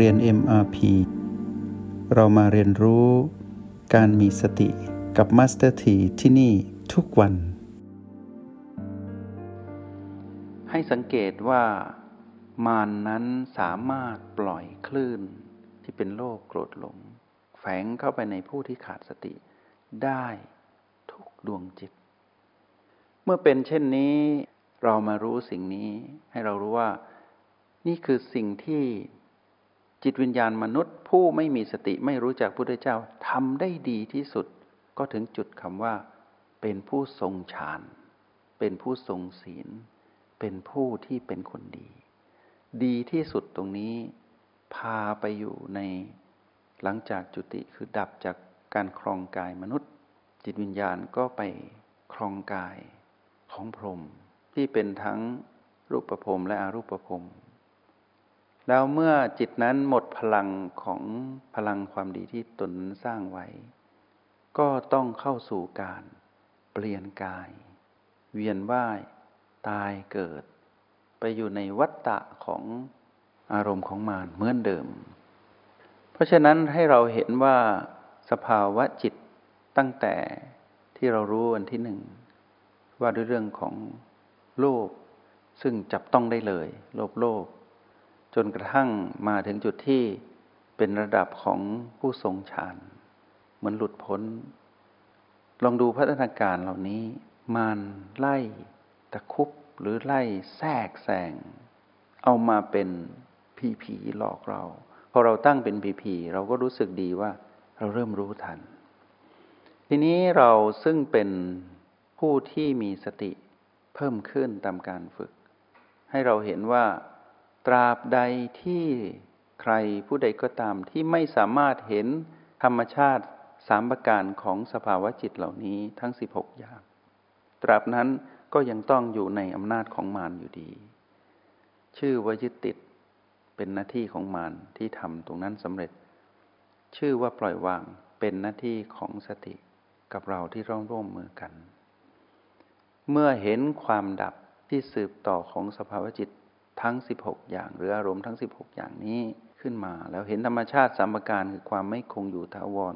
เรียน MRP เรามาเรียนรู้การมีสติกับ Master T ที่ที่นี่ทุกวัน ให้สังเกตว่ามานนั้นสามารถปล่อยคลื่นที่เป็นโลกโกรธหลง แฝงเข้าไปในผู้ที่ขาดสติ ได้ทุกดวงจิต เมื่อเป็นเช่นนี้ เรามารู้สิ่งนี้ ให้เรารู้ว่า นี่คือสิ่งที่ จิตวิญญาณมนุษย์ ผู้ไม่มีสติไม่รู้จักพุทธเจ้าทำได้ดีที่สุด ก็ถึงจุดคำว่า เป็นผู้ทรงฌาน เป็นผู้ทรงศีล เป็นผู้ที่เป็นคนดี ดีที่สุดตรงนี้ พาไปอยู่ในหลังจากจุติคือดับจากการครองกายมนุษย์ จิตวิญญาณก็ไปครองกายของพรหมที่เป็นทั้งรูปประพรมและอรูปประพรม แล้วเมื่อจิตนั้นหมดพลังของพลังความดีที่ตนสร้างไว้ ก็ต้องเข้าสู่การเปลี่ยนกาย เวียนว่าย ตายเกิด ไปอยู่ในวัฏฏะของอารมณ์ของมารเหมือนเดิม เพราะฉะนั้นให้เราเห็นว่าสภาวะจิตตั้งแต่ที่เรารู้วันที่หนึ่ง ว่าด้วยเรื่องของโลภซึ่งจับต้องได้เลย โลภโลภ จนกระทั่งมาถึงจุดที่เป็นระดับของผู้ทรงฌานเหมือนหลุดพ้น ลองดูพัฒนาการเหล่านี้มันไล่ตะคุบหรือไล่แทรกแซงเอามาเป็นผีผีหลอกเรา พอเราตั้งเป็นผีผีเราก็รู้สึกดีว่าเราเริ่มรู้ทัน ทีนี้เราซึ่งเป็นผู้ที่มีสติเพิ่มขึ้นตามการฝึก ให้เราเห็นว่า ตราบใดที่ใครผู้ใดก็ตามที่ไม่สามารถเห็นธรรมชาติสามประการของสภาวะจิตเหล่านี้ทั้ง 16 อย่าง ตราบนั้นก็ยังต้องอยู่ในอำนาจของมารอยู่ดี ชื่อว่ายึดติดเป็นหน้าที่ของมารที่ทำตรงนั้นสำเร็จ ชื่อว่าปล่อยวางเป็นหน้าที่ของสติกับเราที่ร่วมร่วมมือกัน เมื่อเห็นความดับที่สืบต่อของสภาวะจิต ทั้ง 16 อย่าง หรืออารมณ์ทั้ง 16 อย่างนี้ขึ้นมา แล้วเห็นธรรมชาติสามประการคือความไม่คงอยู่ถาวร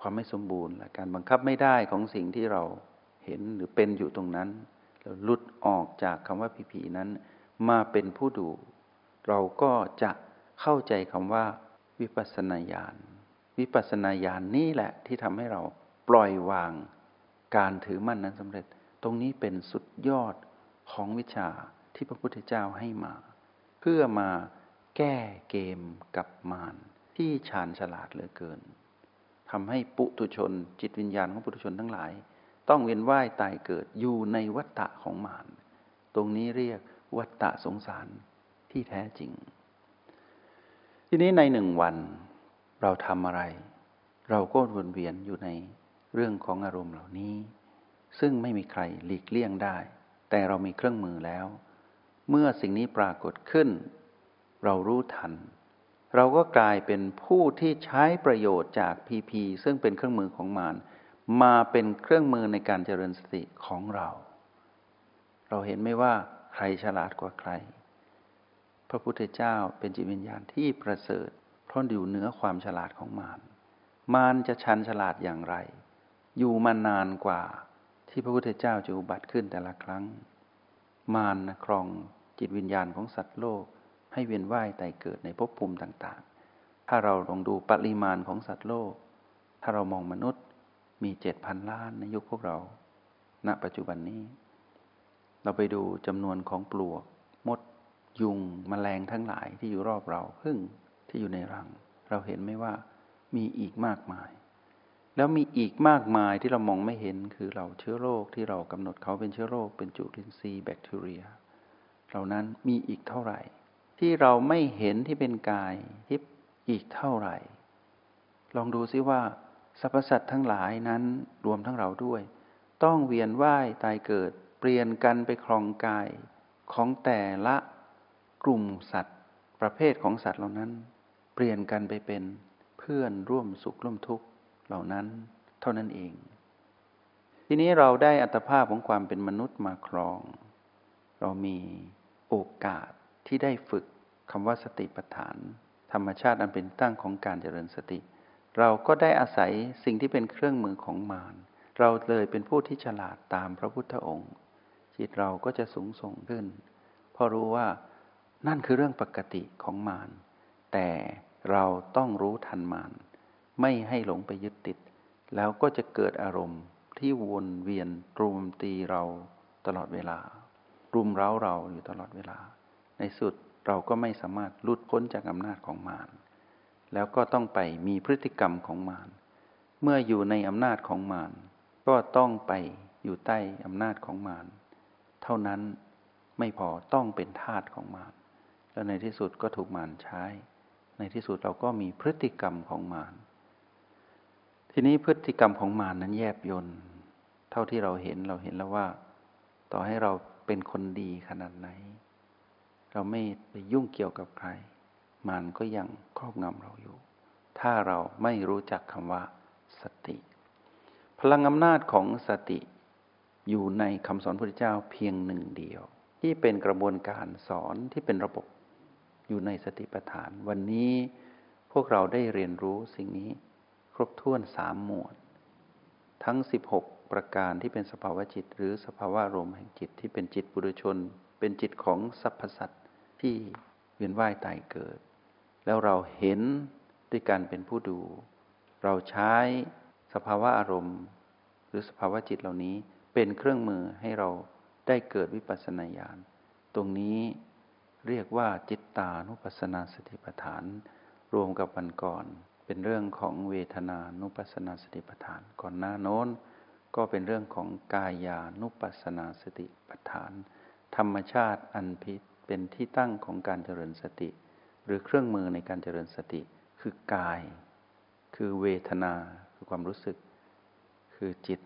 ความไม่สมบูรณ์และการบังคับไม่ได้ของสิ่งที่เราเห็นหรือเป็นอยู่ตรงนั้นแล้วลุดออกจากคำว่าผีผีนั้น มาเป็นผู้ดู เราก็จะเข้าใจคำว่า วิปัสนาญาณวิปัสนาญาณนี่แหละที่ทำให้เราปล่อยวางการถือมั่นนั้นสำเร็จ ตรงนี้เป็นสุดยอดของวิชา ที่พระพุทธเจ้าให้มา เพื่อมาแก้เกมกับมารที่ชาญฉลาดเหลือเกินทำให้ปุถุชน จิตวิญญาณของปุถุชนทั้งหลาย ต้องเวียนว่ายตายเกิดอยู่ในวัฏฏะของมารตรงนี้เรียกวัฏฏะสงสารที่แท้จริง ทีนี้ในหนึ่งวันเราทำอะไร เราก็วนเวียนอยู่ในเรื่องของอารมณ์เหล่านี้ ซึ่งไม่มีใครหลีกเลี่ยงได้ แต่เรามีเครื่องมือแล้ว เมื่อสิ่งนี้ปรากฏขึ้น เรารู้ทัน เราก็กลายเป็นผู้ที่ใช้ประโยชน์จากพีพีซึ่งเป็นเครื่องมือของมารมาเป็นเครื่องมือในการเจริญสติของเรา เราเห็นไม่ว่าใครฉลาดกว่าใคร พระพุทธเจ้าเป็นจิตวิญญาณที่ประเสริฐ เพราะอยู่เหนือความฉลาดของมาร มารจะชันฉลาดอย่างไร อยู่มานานกว่าที่พระพุทธเจ้าจะอุบัติขึ้นแต่ละครั้ง มารนะครอง จิตวิญญาณของสัตว์โลก ให้เวียนว่ายตายเกิดในภพภูมิต่างๆ ถ้าเราลองดูปริมาณของสัตว์โลก ถ้าเรามองมนุษย์มีเจ็ดพันล้านในยุคพวกเรา ณ ปัจจุบันนี้ เราไปดูจำนวนของปลวก มด ยุงมแมลงทั้งหลายที่อยู่รอบเราพึ่งที่อยู่ในรัง เราเห็นไหมว่ามีอีกมากมาย แล้วมีอีกมากมายที่เรามองไม่เห็นคือเราเชื้อโรคที่เรากำหนดเขาเป็นเชื้อโรคเป็นจุลินทรีย์แบคทีเรีย เหล่านั้นมีอีกเท่าไหร่ ที่เราไม่เห็นที่เป็นกายทิพย์อีกเท่าไหร่ ลองดูซิว่าสรรพสัตว์ทั้งหลายนั้นรวมทั้งเราด้วย ต้องเวียนว่ายตายเกิด เปลี่ยนกันไปครองกายของแต่ละกลุ่มสัตว์ ประเภทของสัตว์เหล่านั้น เปลี่ยนกันไปเป็นเพื่อนร่วมสุขร่วมทุกข์เหล่านั้นเท่านั้นเอง ทีนี้เราได้อัตภาพของความเป็นมนุษย์มาครอง เรามี โอกาสที่ได้ฝึกคำว่าสติปัฏฐาน ธรรมชาติอันเป็นตั้งของการเจริญสติ เราก็ได้อาศัยสิ่งที่เป็นเครื่องมือของมารเราเลยเป็นผู้ที่ฉลาดตามพระพุทธองค์ จิตเราก็จะสูงส่งขึ้นเพราะรู้ว่านั่นคือเรื่องปกติของมารแต่เราต้องรู้ทันมารไม่ให้หลงไปยึดติด แล้วก็จะเกิดอารมณ์ที่วนเวียนรุมตีเราตลอดเวลา รุมเร้าเราอยู่ตลอดเวลา ในสุดเราก็ไม่สามารถลุดพ้นจากอำนาจของมาร แล้วก็ต้องไปมีพฤติกรรมของมาร เมื่ออยู่ในอำนาจของมาร ก็ต้องไปอยู่ใต้อำนาจของมาร เท่านั้นไม่พอต้องเป็นทาสของมาร แล้วในที่สุดก็ถูกมารใช้ ในที่สุดเราก็มีพฤติกรรมของมาร ทีนี้พฤติกรรมของมารนั้นแยบยนต์เท่าที่เราเห็นเราเห็นแล้วว่า ต่อให้เรา เป็นคนดีขนาดไหน เราไม่ไปยุ่งเกี่ยวกับใคร มันก็ยังครอบงำเราอยู่ ถ้าเราไม่รู้จักคำว่าสติ พลังอำนาจของสติอยู่ในคำสอนพระเจ้าเพียงหนึ่งเดียว ที่เป็นกระบวนการสอนที่เป็นระบบอยู่ในสติปัฏฐาน วันนี้พวกเราได้เรียนรู้สิ่งนี้ ครบถ้วนสามหมวด ทั้ง 16 ประการที่เป็นสภาวะจิต หรือสภาวะรมแห่งจิตที่เป็นจิตบุรุชน เป็นจิตของสรรพสัตว์ที่เวียนว่ายตายเกิด แล้วเราเห็นด้วยการเป็นผู้ดู เราใช้สภาวะอารมณ์ หรือสภาวะจิตเหล่านี้เป็นเครื่องมือให้เราได้เกิดวิปัสสนาญาณตรงนี้เรียกว่าจิตตานุปัสสนาสติปัฏฐาน รวมกับวันก่อน เป็นเรื่องของเวทนานุปัสสนาสติปัฏฐานก่อนหน้าโน้น ก็เป็นเรื่องของกายานุปัสสนาสติปัฏฐาน ธรรมชาติอันพิษเป็นที่ตั้งของการเจริญสติ หรือเครื่องมือในการเจริญสติ คือกาย คือเวทนาคือความรู้สึก คือจิต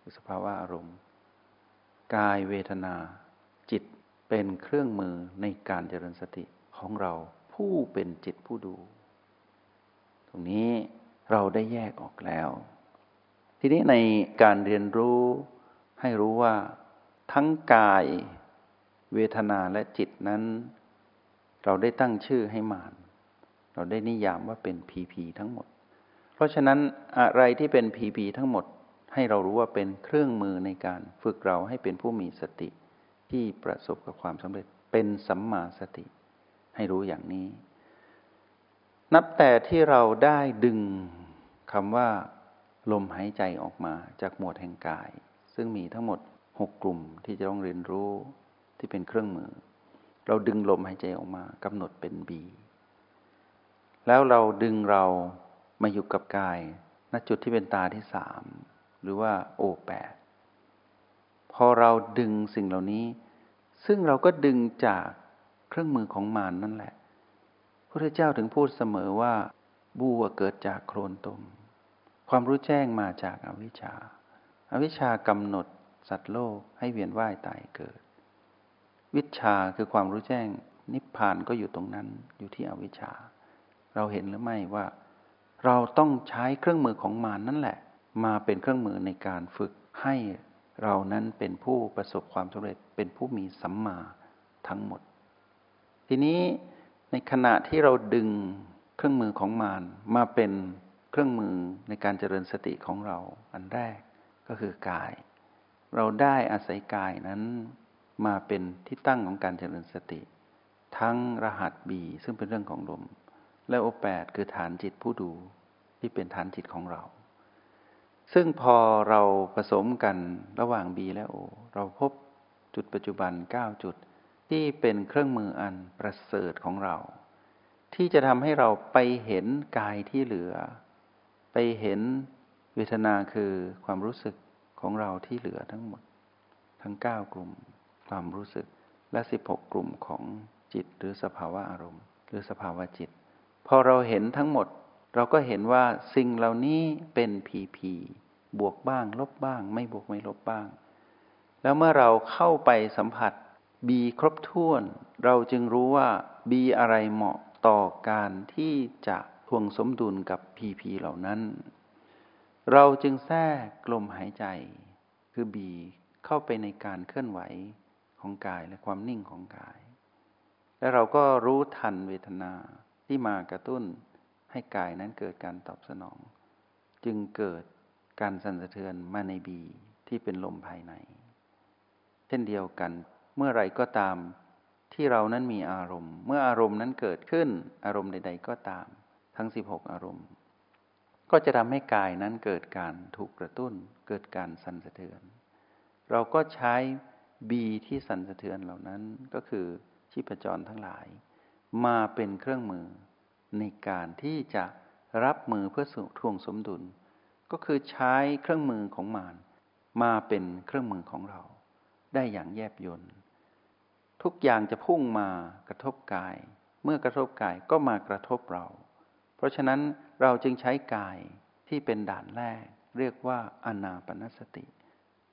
คือสภาวะอารมณ์ กายเวทนา จิตเป็นเครื่องมือในการเจริญสติของเราผู้เป็นจิตผู้ดู ตรงนี้เราได้แยกออกแล้ว ทีนี้ในการเรียนรู้ให้รู้ว่าทั้งกายเวทนาและจิตนั้น เราได้ตั้งชื่อให้มานเราได้นิยามว่าเป็นพีพีทั้งหมด เพราะฉะนั้นอะไรที่เป็นพีพีทั้งหมดให้เรารู้ว่าเป็นเครื่องมือในการฝึกเราให้เป็นผู้มีสติที่ประสบกับความสำเร็จเป็นสัมมาสติ ให้รู้อย่างนี้ นับแต่ที่เราได้ดึงคำว่า ลมหายใจออกมาจากหมวดแห่งกาย ซึ่งมีทั้งหมดหกกลุ่มที่จะต้องเรียนรู้ที่เป็นเครื่องมือ เราดึงลมหายใจออกมากำหนดเป็นบีแล้วเราดึงเรามาอยู่กับกาย ณจุดที่เป็นตาที่สามหรือว่าโอแปดพอเราดึงสิ่งเหล่านี้ ซึ่งเราก็ดึงจากเครื่องมือของมารนนั่นแหละพระเจ้าถึงพูดเสมอว่าบัวเกิดจากโคลนตม ความรู้แจ้งมาจากอวิชชาอาวิชชากำหนดสัตว์โลกให้เวียนว่ายตายเกิด วิชาคือความรู้แจ้งนิพพานก็อยู่ตรงนั้นอยู่ที่อวิชชา เราเห็นหรือไม่ว่า เราต้องใช้เครื่องมือของมารนนั่นแหละ มาเป็นเครื่องมือในการฝึกให้เรานั้นเป็นผู้ประสบความสำเร็จเป็นผู้มีสัมมาทั้งหมด ทีนี้ในขณะที่เราดึงเครื่องมือของมารมาเป็น เครื่องมือในการเจริญสติของเราอันแรกก็คือกาย เราได้อาศัยกายนั้นมาเป็นที่ตั้งของการเจริญสติ ทั้งรหัสบีซึ่งเป็นเรื่องของลม และโอแปดคือฐานจิตผู้ดูที่เป็นฐานจิตของเรา ซึ่งพอเราผสมกันระหว่าง B และ O เราพบจุดปัจจุบัน 9 จุดที่เป็นเครื่องมืออันประเสริฐของเรา ที่จะทำให้เราไปเห็นกายที่เหลือ ไปเห็นเวทนาคือความรู้สึกของเราที่เหลือทั้งหมด ทั้ง 9 กลุ่มความรู้สึกและ 16 กลุ่มของจิตหรือสภาวะอารมณ์ หรือสภาวะจิต พอเราเห็นทั้งหมด เราก็เห็นว่าสิ่งเหล่านี้เป็นพีพีบวกบ้าง ลบบ้าง ไม่บวกไม่ลบบ้าง แล้วเมื่อเราเข้าไปสัมผัสบีครบถ้วน เราจึงรู้ว่าบีอะไรเหมาะต่อการที่จะ ทวงสมดุลกับพีพีเหล่านั้น เราจึงแทรกลมหายใจ คือบีเข้าไปในการเคลื่อนไหวของกายและความนิ่งของกาย และเราก็รู้ทันเวทนาที่มากระตุ้นให้กายนั้นเกิดการตอบสนอง จึงเกิดการสั่นสะเทือนมาในบีที่เป็นลมภายใน เช่นเดียวกันเมื่อไรก็ตามที่เรานั้นมีอารมณ์ เมื่ออารมณ์นั้นเกิดขึ้นอารมณ์ใด ๆ ก็ตาม ทั้ง 16 อารมณ์ ก็จะทำให้กายนั้นเกิดการถูกกระตุ้น เกิดการสั่นสะเทือน เราก็ใช้บีที่สั่นสะเทือนเหล่านั้นก็คือชีพจรทั้งหลาย มาเป็นเครื่องมือในการที่จะรับมือเพื่อทวงสมดุล ก็คือใช้เครื่องมือของมารมาเป็นเครื่องมือของเรา ได้อย่างแยบยนต์ทุกอย่างจะพุ่งมากระทบกาย เมื่อกระทบกายก็มากระทบเรา เพราะฉะนั้นเราจึงใช้กายที่เป็นด่านแรก เรียกว่าอนาปนสติ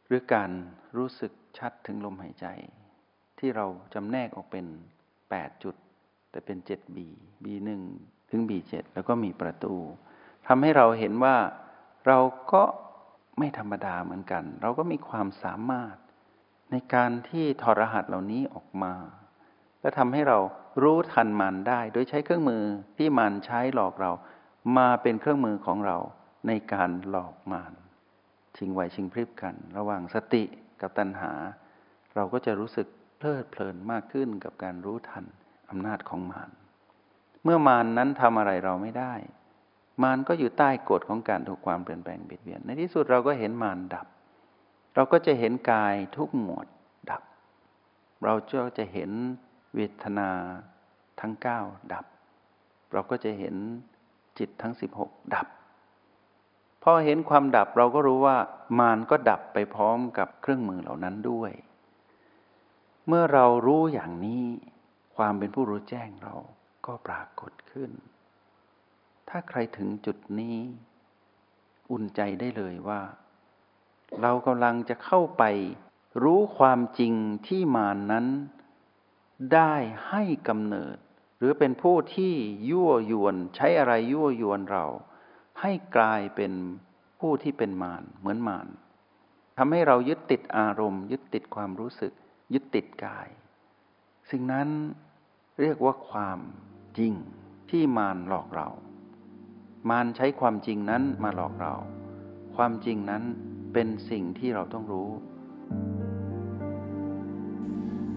หรือการรู้สึกชัดถึงลมหายใจ ที่เราจำแนกออกเป็น 8 จุด แต่เป็น 7B B1 ถึง B7 แล้วก็มีประตูทำให้เราเห็นว่าเราก็ไม่ธรรมดาเหมือนกัน เราก็มีความสามารถในการที่ถอดรหัสเหล่านี้ออกมา และทำให้เรา รู้ทันมันได้ โดยใช้เครื่องมือที่มันใช้หลอกเรา มาเป็นเครื่องมือของเราในการหลอกมานชิงไหวชิงพริบกัน ระหว่างสติกับตัณหา เราก็จะรู้สึกเพลิดเพลินมากขึ้นกับการรู้ทันอำนาจของมารเมื่อมารนนั้นทำอะไรเราไม่ได้ มารก็อยู่ใต้กฎของการถูกความเปลี่ยนแปลงเบียดเบียน ในที่สุดเราก็เห็นมารดับ เราก็จะเห็นกายทุกหมวดดับ เราก็จะเห็น เวทนาทั้งเก้าดับ เราก็จะเห็นจิตทั้งสิบหกดับ พอเห็นความดับเราก็รู้ว่ามารก็ดับไปพร้อมกับเครื่องมือเหล่านั้นด้วย เมื่อเรารู้อย่างนี้ความเป็นผู้รู้แจ้งเราก็ปรากฏขึ้น ถ้าใครถึงจุดนี้ อุ่นใจได้เลยว่า เรากำลังจะเข้าไปรู้ความจริงที่มานนั้น ได้ให้กำเนิด หรือเป็นผู้ที่ยั่วยวนใช้อะไรยั่วยวนเรา ให้กลายเป็นผู้ที่เป็นมารเหมือนมารทำให้เรายึดติดอารมณ์ ยึดติดความรู้สึก ยึดติดกาย สิ่งนั้นเรียกว่าความจริงที่มารหลอกเรา มารใช้ความจริงนั้นมาหลอกเรา ความจริงนั้นเป็นสิ่งที่เราต้องรู้